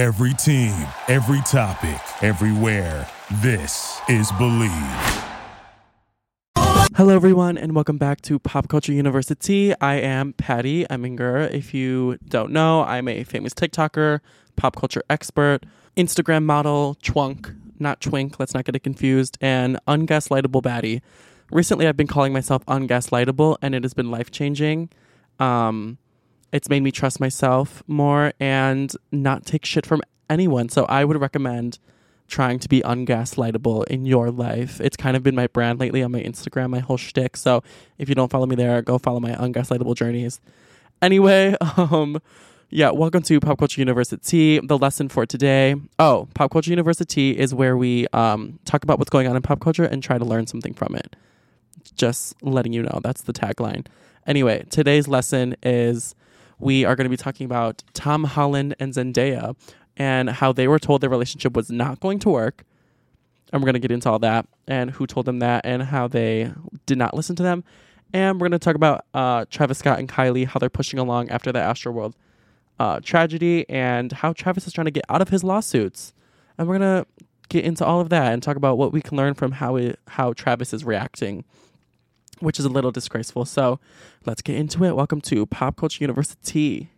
Every team, every topic, everywhere. This is Bleav. Hello, everyone, and welcome back to Pop Culture University. I am Patty Eminger. If you don't know, I'm a famous TikToker, pop culture expert, Instagram model, chwunk, not twink, let's not get it confused, and ungaslightable baddie. Recently, I've been calling myself ungaslightable, and it has been life changing. Um, it's made me trust myself more and not take shit from anyone. So I would recommend trying to be ungaslightable in your life. It's kind of been my brand lately on my Instagram, my whole shtick. So if you don't follow me there, go follow my ungaslightable journeys. Anyway, um, yeah, welcome to Pop Culture University. The lesson for today. Oh, Pop Culture University is where we um, talk about what's going on in pop culture and try to learn something from it. Just letting you know, that's the tagline. Anyway, today's lesson is we are going to be talking about Tom Holland and Zendaya and how they were told their relationship was not going to work. And we're going to get into all that and who told them that and how they did not listen to them. And we're going to talk about uh, Travis Scott and Kylie, how they're pushing along after the Astroworld uh, tragedy, and how Travis is trying to get out of his lawsuits. And we're going to get into all of that and talk about what we can learn from how how Travis is reacting which is a little disgraceful. So let's get into it. Welcome to Pop Culture University.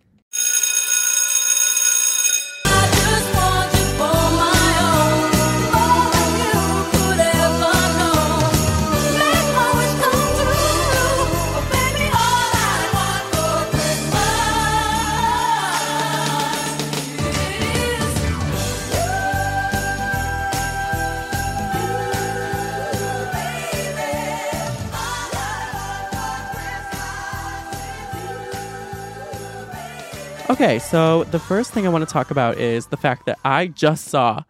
Okay, so the first thing I want to talk about is the fact that I just saw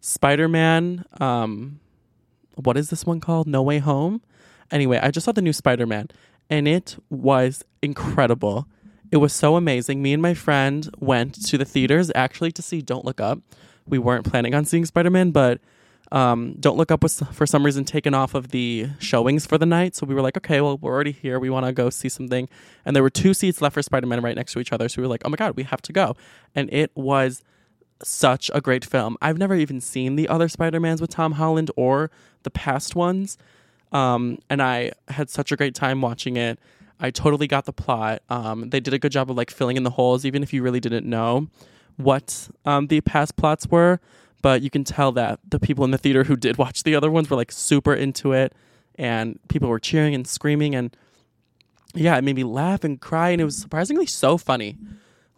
Spider Man. Um, what is this one called? No Way Home? Anyway, I just saw the new Spider Man and it was incredible. It was so amazing. Me and my friend went to the theaters actually to see Don't Look Up. We weren't planning on seeing Spider Man, but um, Don't Look Up was for some reason taken off of the showings for the night. So we were like, okay, well, we're already here. We want to go see something. And there were two seats left for Spider Man right next to each other. So we were like, oh my God, we have to go. And it was such a great film. I've never even seen the other Spider Mans with Tom Holland or the past ones. Um, and I had such a great time watching it. I totally got the plot. Um, they did a good job of like filling in the holes, even if you really didn't know what um, the past plots were but you can tell that the people in the theater who did watch the other ones were like super into it and people were cheering and screaming and yeah, it made me laugh and cry and it was surprisingly so funny.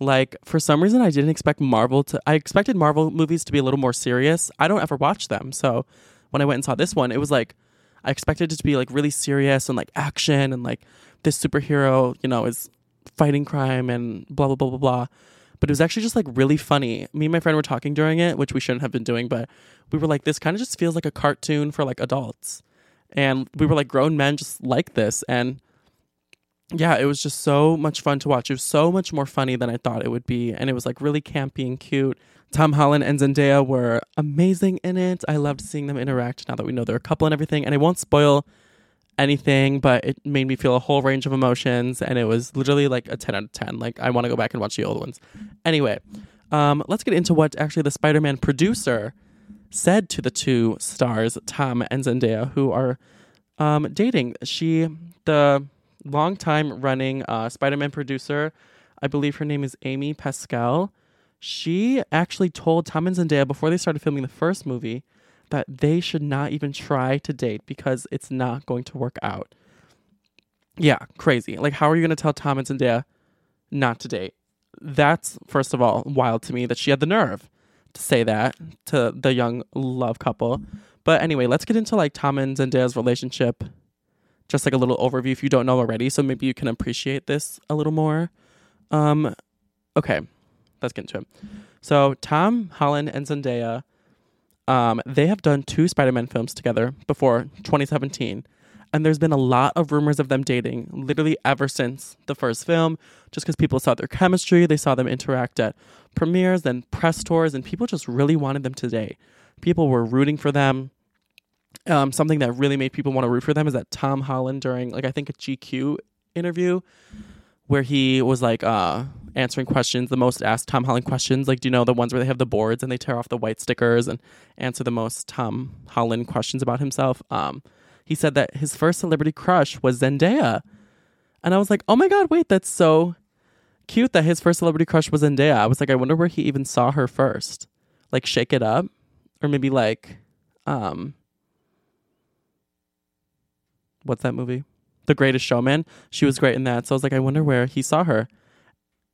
Like for some reason I didn't expect Marvel to I expected Marvel movies to be a little more serious. I don't ever watch them. So when I went and saw this one, it was like I expected it to be like really serious and like action and like this superhero, you know, is fighting crime and blah blah blah blah blah but it was actually just like really funny. Me and my friend were talking during it, which we shouldn't have been doing, but we were like, this kind of just feels like a cartoon for like adults. And we were like grown men just like this. And yeah, it was just so much fun to watch. It was so much more funny than I thought it would be. And it was like really campy and cute. Tom Holland and Zendaya were amazing in it. I loved seeing them interact now that we know they're a couple and everything. And I won't spoil anything, but it made me feel a whole range of emotions, and it was literally like a ten out of ten. Like I want to go back and watch the old ones. Anyway, um, let's get into what actually the Spider-Man producer said to the two stars, Tom and Zendaya, who are um, dating. She, the long-time running uh, Spider-Man producer, I believe her name is Amy Pascal. She actually told Tom and Zendaya before they started filming the first movie that they should not even try to date because it's not going to work out. Yeah, crazy. Like, how are you going to tell Tom and Zendaya not to date? That's, first of all, wild to me that she had the nerve to say that to the young love couple. But anyway, let's get into like Tom and Zendaya's relationship. Just like a little overview if you don't know already, so maybe you can appreciate this a little more. Um, okay, let's get into it. So Tom Holland and Zendaya um, they have done two Spider Man films together before 2017. And there's been a lot of rumors of them dating literally ever since the first film, just because people saw their chemistry, they saw them interact at premieres and press tours, and people just really wanted them to date. People were rooting for them. Um, something that really made people want to root for them is that Tom Holland, during like I think a GQ interview, where he was like uh, answering questions, the most asked Tom Holland questions. Like, do you know the ones where they have the boards and they tear off the white stickers and answer the most Tom Holland questions about himself? Um, he said that his first celebrity crush was Zendaya. And I was like, oh my God, wait, that's so cute that his first celebrity crush was Zendaya. I was like, I wonder where he even saw her first. Like, Shake It Up? Or maybe like, um, what's that movie? The Greatest Showman. She was great in that. So I was like, I wonder where he saw her.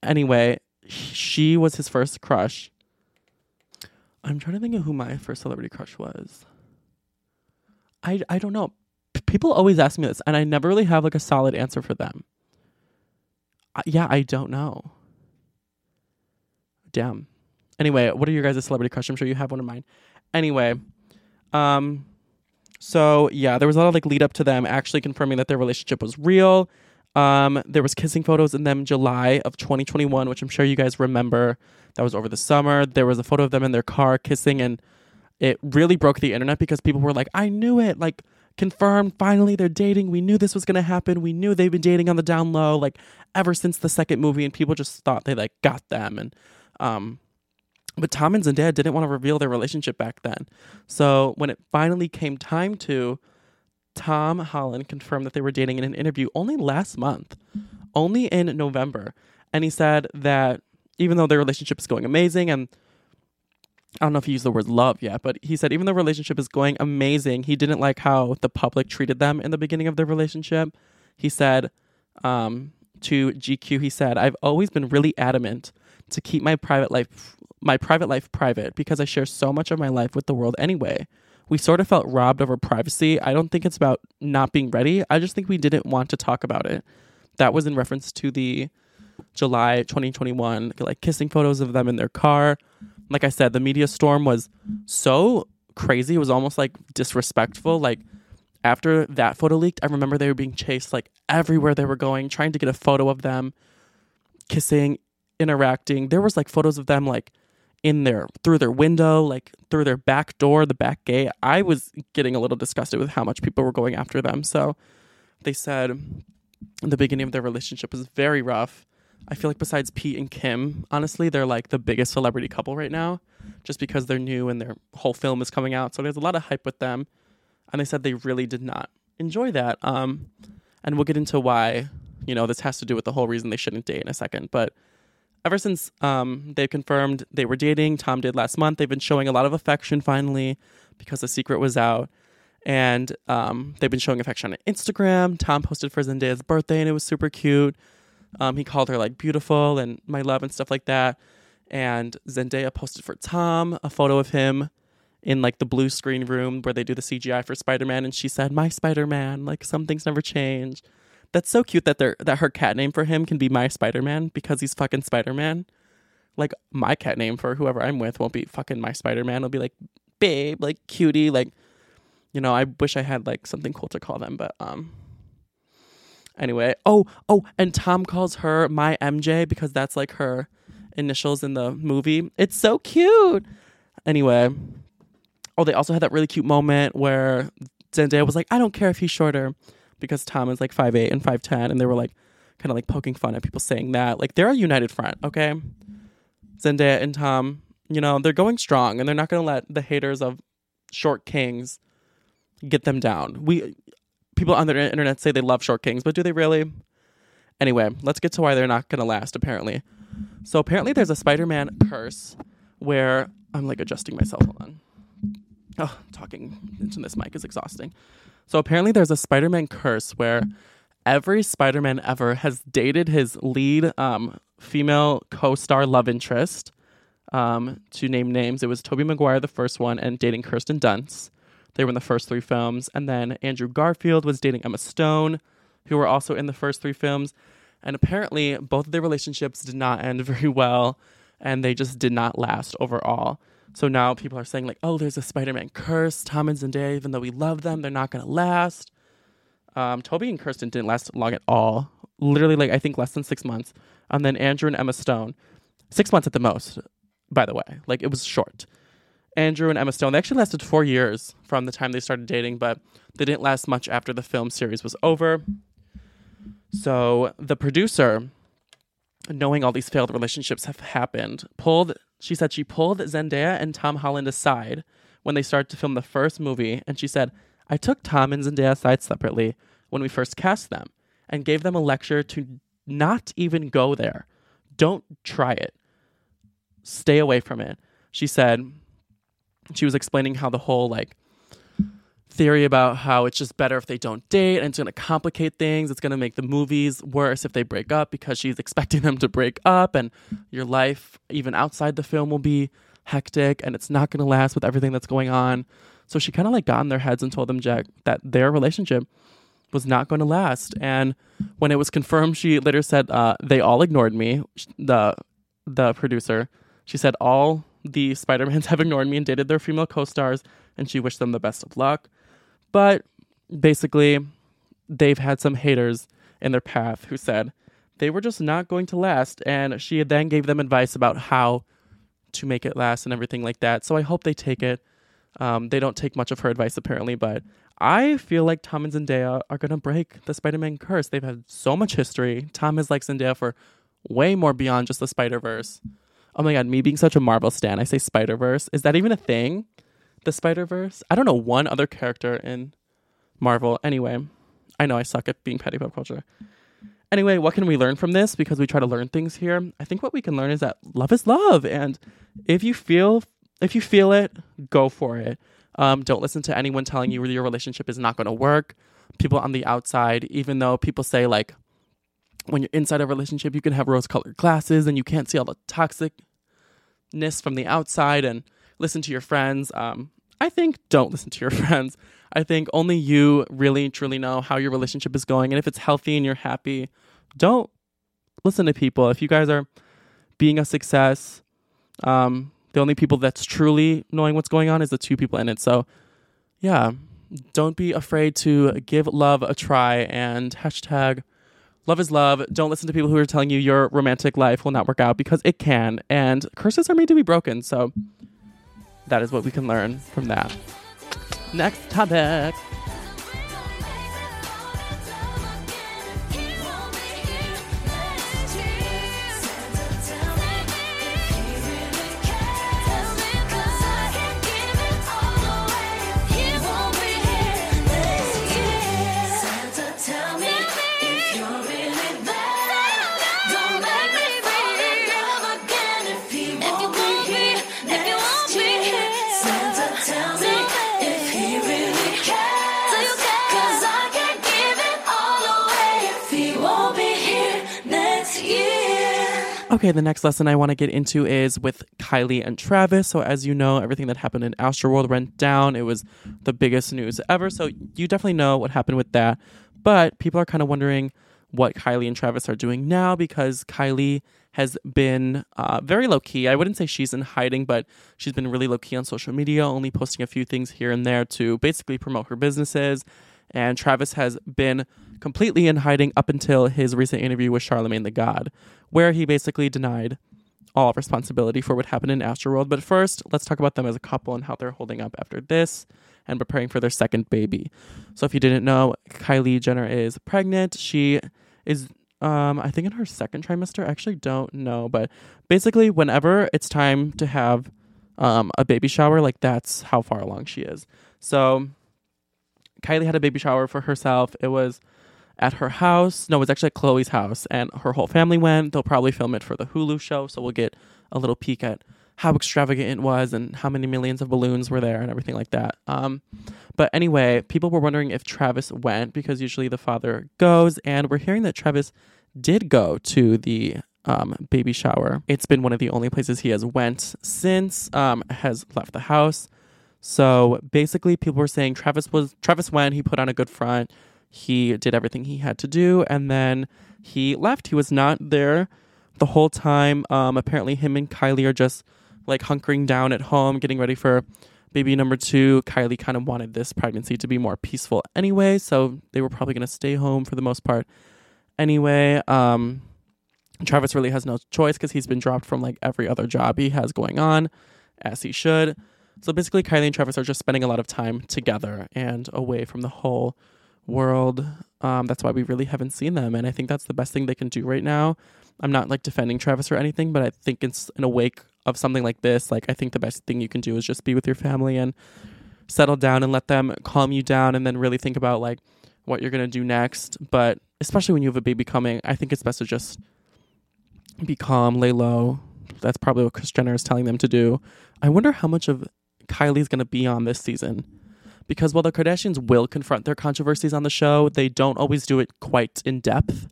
Anyway, she was his first crush. I'm trying to think of who my first celebrity crush was. I I don't know. P- people always ask me this, and I never really have like a solid answer for them. I, yeah, I don't know. Damn. Anyway, what are your guys' celebrity crush? I'm sure you have one of mine. Anyway, um, so yeah, there was a lot of like lead up to them actually confirming that their relationship was real. Um, there was kissing photos in them July of 2021, which I'm sure you guys remember. That was over the summer. There was a photo of them in their car kissing, and it really broke the internet because people were like, "I knew it! Like, confirmed. Finally, they're dating. We knew this was gonna happen. We knew they've been dating on the down low, like ever since the second movie." And people just thought they like got them, and um, but Tom and Zendaya didn't want to reveal their relationship back then. So when it finally came time to, Tom Holland confirmed that they were dating in an interview only last month, only in November. And he said that even though their relationship is going amazing, and I don't know if he used the word love yet, but he said even though the relationship is going amazing, he didn't like how the public treated them in the beginning of their relationship. He said um, to GQ, he said, I've always been really adamant to keep my private life my private life private because I share so much of my life with the world anyway. We sort of felt robbed of our privacy. I don't think it's about not being ready. I just think we didn't want to talk about it. That was in reference to the July 2021 like kissing photos of them in their car. Like I said, the media storm was so crazy. It was almost like disrespectful. Like after that photo leaked, I remember they were being chased like everywhere they were going, trying to get a photo of them kissing, interacting. There was like photos of them like in their through their window, like through their back door, the back gate. I was getting a little disgusted with how much people were going after them. So they said the beginning of their relationship was very rough. I feel like besides Pete and Kim, honestly, they're like the biggest celebrity couple right now, just because they're new and their whole film is coming out. So there's a lot of hype with them. And they said they really did not enjoy that. Um, and we'll get into why, you know, this has to do with the whole reason they shouldn't date in a second. But ever since um, they confirmed they were dating, Tom did last month, they've been showing a lot of affection finally because the secret was out. And um, they've been showing affection on Instagram. Tom posted for Zendaya's birthday and it was super cute. Um, he called her like beautiful and my love and stuff like that. And Zendaya posted for Tom a photo of him in like the blue screen room where they do the CGI for Spider Man. And she said, My Spider Man, like some things never change. That's so cute that they're that her cat name for him can be my Spider Man because he's fucking Spider Man. Like my cat name for whoever I'm with won't be fucking my Spider Man. It'll be like babe, like cutie, like you know. I wish I had like something cool to call them, but um. Anyway, oh oh, and Tom calls her my MJ because that's like her initials in the movie. It's so cute. Anyway, oh, they also had that really cute moment where Zendaya was like, "I don't care if he's shorter." Because Tom is like five eight and 5'10 and they were like kind of like poking fun at people saying that. Like they're a united front, okay? Zendaya and Tom, you know, they're going strong and they're not going to let the haters of short kings get them down. We people on the internet say they love short kings, but do they really? Anyway, let's get to why they're not going to last apparently. So apparently there's a Spider-Man curse where I'm like adjusting myself hold on. Oh, talking into this mic is exhausting. So apparently there's a Spider-Man curse where every Spider-Man ever has dated his lead um, female co-star love interest. Um, to name names, it was Tobey Maguire, the first one, and dating Kirsten Dunst. They were in the first three films. And then Andrew Garfield was dating Emma Stone, who were also in the first three films. And apparently, both of their relationships did not end very well, and they just did not last overall. So now people are saying like, oh, there's a Spider-Man curse. Tom and Zendaya, even though we love them, they're not gonna last. Um, Tobey and Kirsten didn't last long at all. Literally, like I think less than six months. And then Andrew and Emma Stone, six months at the most. By the way, like it was short. Andrew and Emma Stone, they actually lasted four years from the time they started dating, but they didn't last much after the film series was over. So the producer knowing all these failed relationships have happened, pulled she said she pulled Zendaya and Tom Holland aside when they started to film the first movie, and she said, I took Tom and Zendaya aside separately when we first cast them and gave them a lecture to not even go there. Don't try it. Stay away from it. She said, she was explaining how the whole like theory about how it's just better if they don't date and it's going to complicate things. It's going to make the movies worse if they break up because she's expecting them to break up and your life, even outside the film, will be hectic and it's not going to last with everything that's going on. So she kind of like got in their heads and told them, Jack, that their relationship was not going to last. And when it was confirmed, she later said, uh, they all ignored me. The, the producer, she said, all the Spider-Mans have ignored me and dated their female co-stars and she wished them the best of luck. But basically, they've had some haters in their path who said they were just not going to last. And she then gave them advice about how to make it last and everything like that. So I hope they take it. Um, they don't take much of her advice apparently, but I feel like Tom and Zendaya are gonna break the Spider-Man curse. They've had so much history. Tom has liked Zendaya for way more beyond just the Spider Verse. Oh my god, me being such a Marvel stan, I say Spider Verse. Is that even a thing? The Spider Verse. I don't know one other character in Marvel. Anyway, I know I suck at being petty pop culture. Anyway, what can we learn from this? Because we try to learn things here. I think what we can learn is that love is love, and if you feel if you feel it, go for it. Um, don't listen to anyone telling you your relationship is not going to work. People on the outside, even though people say like when you're inside a relationship, you can have rose-colored glasses and you can't see all the toxicness from the outside and listen to your friends. Um, I think don't listen to your friends. I think only you really truly know how your relationship is going. And if it's healthy and you're happy, don't listen to people. If you guys are being a success, um, the only people that's truly knowing what's going on is the two people in it. So, yeah, don't be afraid to give love a try and hashtag love is love. Don't listen to people who are telling you your romantic life will not work out because it can. And curses are made to be broken. So, that is what we can learn from that. Next topic. Okay, the next lesson I want to get into is with Kylie and Travis. So, as you know, everything that happened in Astroworld went down. It was the biggest news ever. So, you definitely know what happened with that. But people are kind of wondering what Kylie and Travis are doing now because Kylie has been uh, very low key. I wouldn't say she's in hiding, but she's been really low key on social media, only posting a few things here and there to basically promote her businesses. And Travis has been completely in hiding up until his recent interview with Charlemagne the God, where he basically denied all responsibility for what happened in Astroworld. But first, let's talk about them as a couple and how they're holding up after this and preparing for their second baby. So if you didn't know, Kylie Jenner is pregnant. She is um I think in her second trimester. I actually don't know, but basically whenever it's time to have um a baby shower, like that's how far along she is. So Kylie had a baby shower for herself. It was at her house. No, it was actually at Khloe's house, and her whole family went. They'll probably film it for the Hulu show, so we'll get a little peek at how extravagant it was and how many millions of balloons were there and everything like that. Um, but anyway, people were wondering if Travis went because usually the father goes, and we're hearing that Travis did go to the um, baby shower. It's been one of the only places he has went since um, has left the house. So basically, people were saying Travis was Travis went. He put on a good front. He did everything he had to do, and then he left. He was not there the whole time. Um, apparently, him and Kylie are just like hunkering down at home, getting ready for baby number two. Kylie kind of wanted this pregnancy to be more peaceful anyway, so they were probably going to stay home for the most part. Anyway, um, Travis really has no choice because he's been dropped from like every other job he has going on, as he should. So basically, Kylie and Travis are just spending a lot of time together and away from the whole world. Um, that's why we really haven't seen them. And I think that's the best thing they can do right now I'm not like defending Travis or anything, but I think it's in a wake of something like this, like I think the best thing you can do is just be with your family and settle down and let them calm you down and then really think about like what you're going to do next. But especially when you have a baby coming, I think it's best to just be calm, lay low. That's probably what Kris Jenner is telling them to do. I wonder how much of Kylie's going to be on this season. Because while the Kardashians will confront their controversies on the show, they don't always do it quite in depth.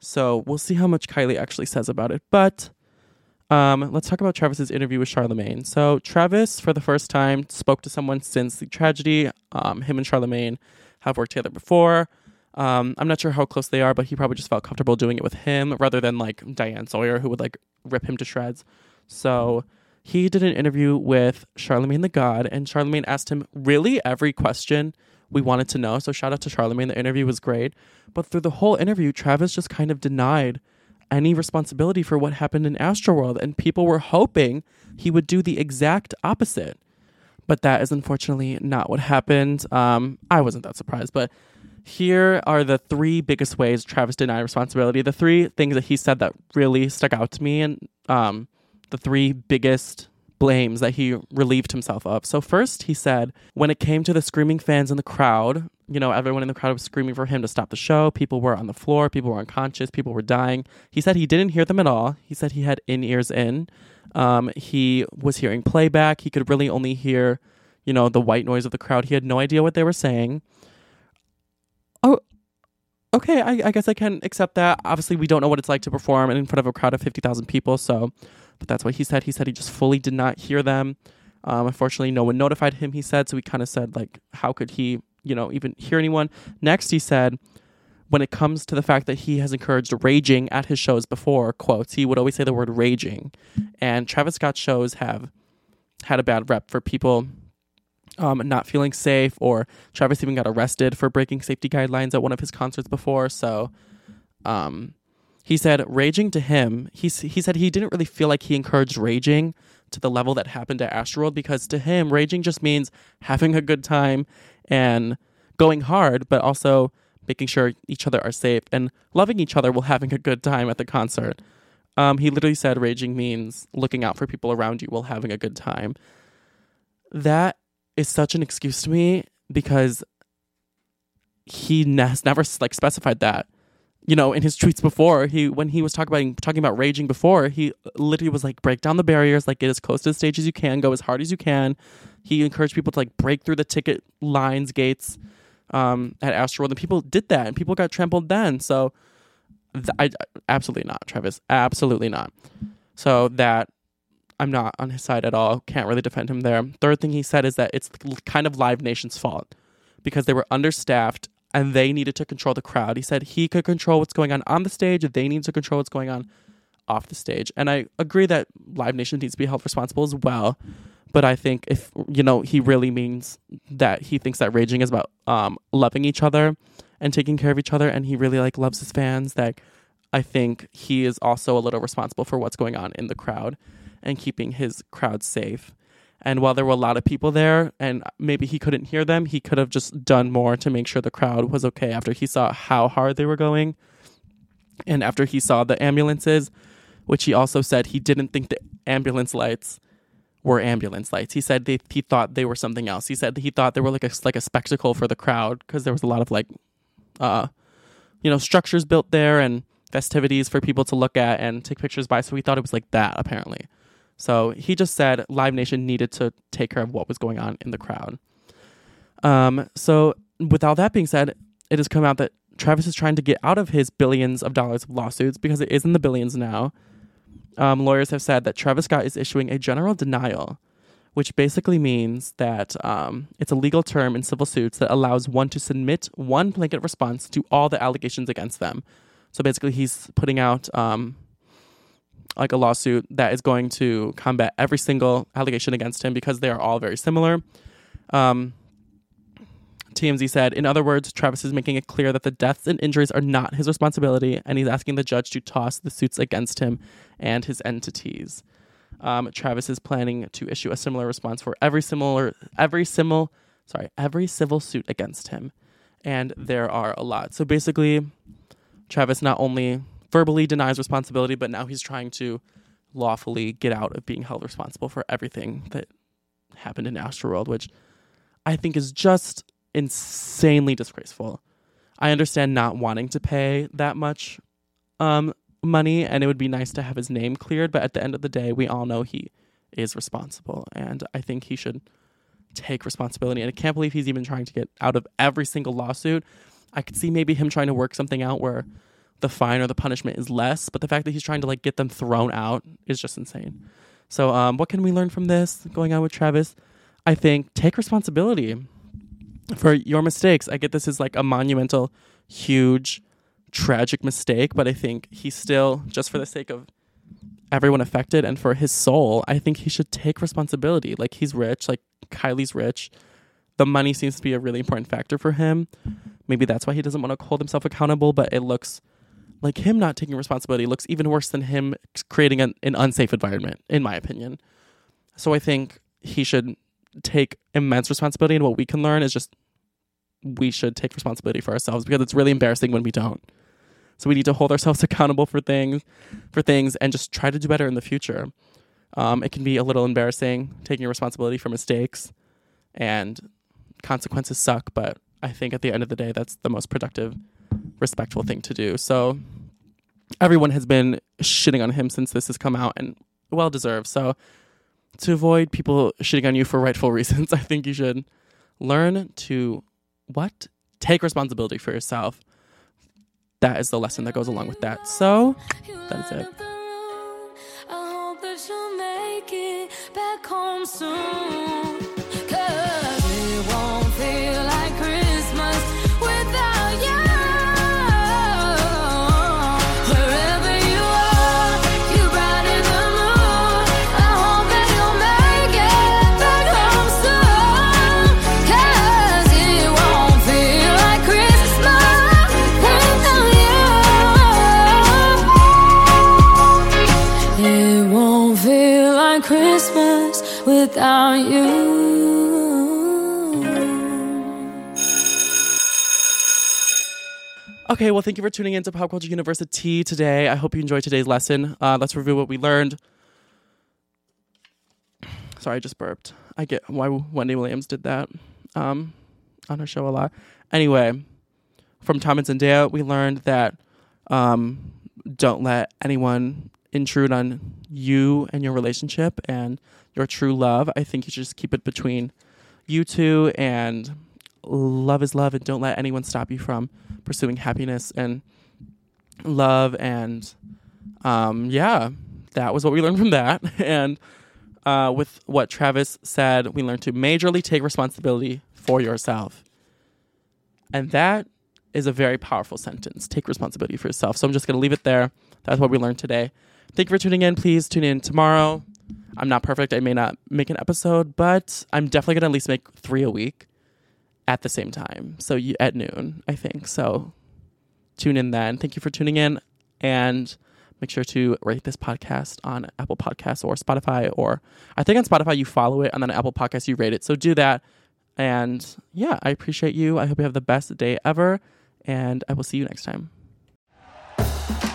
So we'll see how much Kylie actually says about it. But um, let's talk about Travis's interview with Charlemagne. So Travis, for the first time, spoke to someone since the tragedy. Um, him and Charlemagne have worked together before. Um, I'm not sure how close they are, but he probably just felt comfortable doing it with him rather than like Diane Sawyer, who would like rip him to shreds. So he did an interview with Charlemagne the God, and Charlemagne asked him really every question we wanted to know. So shout out to Charlemagne. The interview was great. But through the whole interview, Travis just kind of denied any responsibility for what happened in Astroworld, and people were hoping he would do the exact opposite. But that is unfortunately not what happened. Um, I wasn't that surprised, but here are the three biggest ways Travis denied responsibility. The three things that he said that really stuck out to me, and um, the three biggest blames that he relieved himself of. So, first, he said when it came to the screaming fans in the crowd, you know, everyone in the crowd was screaming for him to stop the show. People were on the floor, people were unconscious, people were dying. He said he didn't hear them at all. He said he had in ears in. Um, he was hearing playback. He could really only hear, you know, the white noise of the crowd. He had no idea what they were saying. Oh, okay. I, I guess I can accept that. Obviously, we don't know what it's like to perform in front of a crowd of 50,000 people. So, but that's what he said. He said he just fully did not hear them. Um, unfortunately, no one notified him, he said. So he kind of said, like, how could he, you know, even hear anyone? Next, he said, when it comes to the fact that he has encouraged raging at his shows before, quotes, he would always say the word raging. And Travis Scott's shows have had a bad rep for people um, not feeling safe, or Travis even got arrested for breaking safety guidelines at one of his concerts before. So, um, he said raging to him. He he said he didn't really feel like he encouraged raging to the level that happened at Astroworld because to him raging just means having a good time and going hard, but also making sure each other are safe and loving each other while having a good time at the concert. Um, he literally said raging means looking out for people around you while having a good time. That is such an excuse to me because he has never like specified that you know, in his tweets before, he when he was talking about talking about raging before, he literally was like, break down the barriers, like get as close to the stage as you can, go as hard as you can. He encouraged people to like break through the ticket lines, gates um, at Astroworld, and people did that, and people got trampled then. So, th- I absolutely not, Travis, absolutely not. So that I'm not on his side at all. Can't really defend him there. Third thing he said is that it's kind of Live Nation's fault because they were understaffed and they needed to control the crowd. He said he could control what's going on on the stage, they need to control what's going on off the stage. And I agree that Live Nation needs to be held responsible as well. But I think if you know he really means that he thinks that raging is about um, loving each other and taking care of each other, and he really like loves his fans. That I think he is also a little responsible for what's going on in the crowd and keeping his crowd safe. And while there were a lot of people there and maybe he couldn't hear them, he could have just done more to make sure the crowd was okay after he saw how hard they were going. And after he saw the ambulances, which he also said he didn't think the ambulance lights were ambulance lights. He said they, he thought they were something else. He said he thought they were like a like a spectacle for the crowd because there was a lot of like uh you know structures built there and festivities for people to look at and take pictures by. So he thought it was like that apparently. So he just said Live Nation needed to take care of what was going on in the crowd. Um, so, with all that being said, it has come out that Travis is trying to get out of his billions of dollars of lawsuits because it is in the billions now. Um, lawyers have said that Travis Scott is issuing a general denial, which basically means that um, it's a legal term in civil suits that allows one to submit one blanket response to all the allegations against them. So basically, he's putting out um, like a lawsuit that is going to combat every single allegation against him because they are all very similar. Um, TMZ said, in other words, Travis is making it clear that the deaths and injuries are not his responsibility, and he's asking the judge to toss the suits against him and his entities. Um, Travis is planning to issue a similar response for every similar, every similar, sorry, every civil suit against him, and there are a lot. So basically, Travis not only verbally denies responsibility, but now he's trying to lawfully get out of being held responsible for everything that happened in Astroworld, which I think is just insanely disgraceful. I understand not wanting to pay that much um, money, and it would be nice to have his name cleared, but at the end of the day, we all know he is responsible, and I think he should take responsibility. And I can't believe he's even trying to get out of every single lawsuit. I could see maybe him trying to work something out where the fine or the punishment is less, but the fact that he's trying to like get them thrown out is just insane. So, um, what can we learn from this going on with Travis? I think take responsibility for your mistakes. I get this is like a monumental, huge, tragic mistake, but I think he still, just for the sake of everyone affected and for his soul, I think he should take responsibility. Like he's rich, like Kylie's rich. The money seems to be a really important factor for him. Maybe that's why he doesn't want to hold himself accountable, but it looks like him not taking responsibility looks even worse than him creating an, an unsafe environment, in my opinion. So I think he should take immense responsibility, and what we can learn is just we should take responsibility for ourselves because it's really embarrassing when we don't. So we need to hold ourselves accountable for things, for things, and just try to do better in the future. Um, it can be a little embarrassing taking responsibility for mistakes, and consequences suck. But I think at the end of the day, that's the most productive, respectful thing to do. So everyone has been shitting on him since this has come out, and well deserved. So to avoid people shitting on you for rightful reasons, I think you should learn to what take responsibility for yourself that is the lesson that goes along with that. So that's it. without Okay, well, thank you for tuning in to Pop Culture University today. I hope you enjoyed today's lesson. Uh, let's review what we learned. Sorry, I just burped. I get why Wendy Williams did that um, on her show a lot. Anyway, from Tom and Zendaya, we learned that um, don't let anyone intrude on you and your relationship and your true love. I think you should just keep it between you two and love is love and don't let anyone stop you from pursuing happiness and love and um, yeah that was what we learned from that. And uh, with what travis said we learned to majorly take responsibility for yourself. And that is a very powerful sentence take responsibility for yourself. So i'm just going to leave it there. That's what we learned today. Thank you for tuning in. Please tune in tomorrow. I'm not perfect. I may not make an episode, but I'm definitely going to at least make three a week at the same time. So you, at noon, I think. So tune in then. Thank you for tuning in. And make sure to rate this podcast on Apple Podcasts or Spotify. Or I think on Spotify you follow it, and then on Apple Podcasts you rate it. So do that. And yeah, I appreciate you. I hope you have the best day ever. And I will see you next time.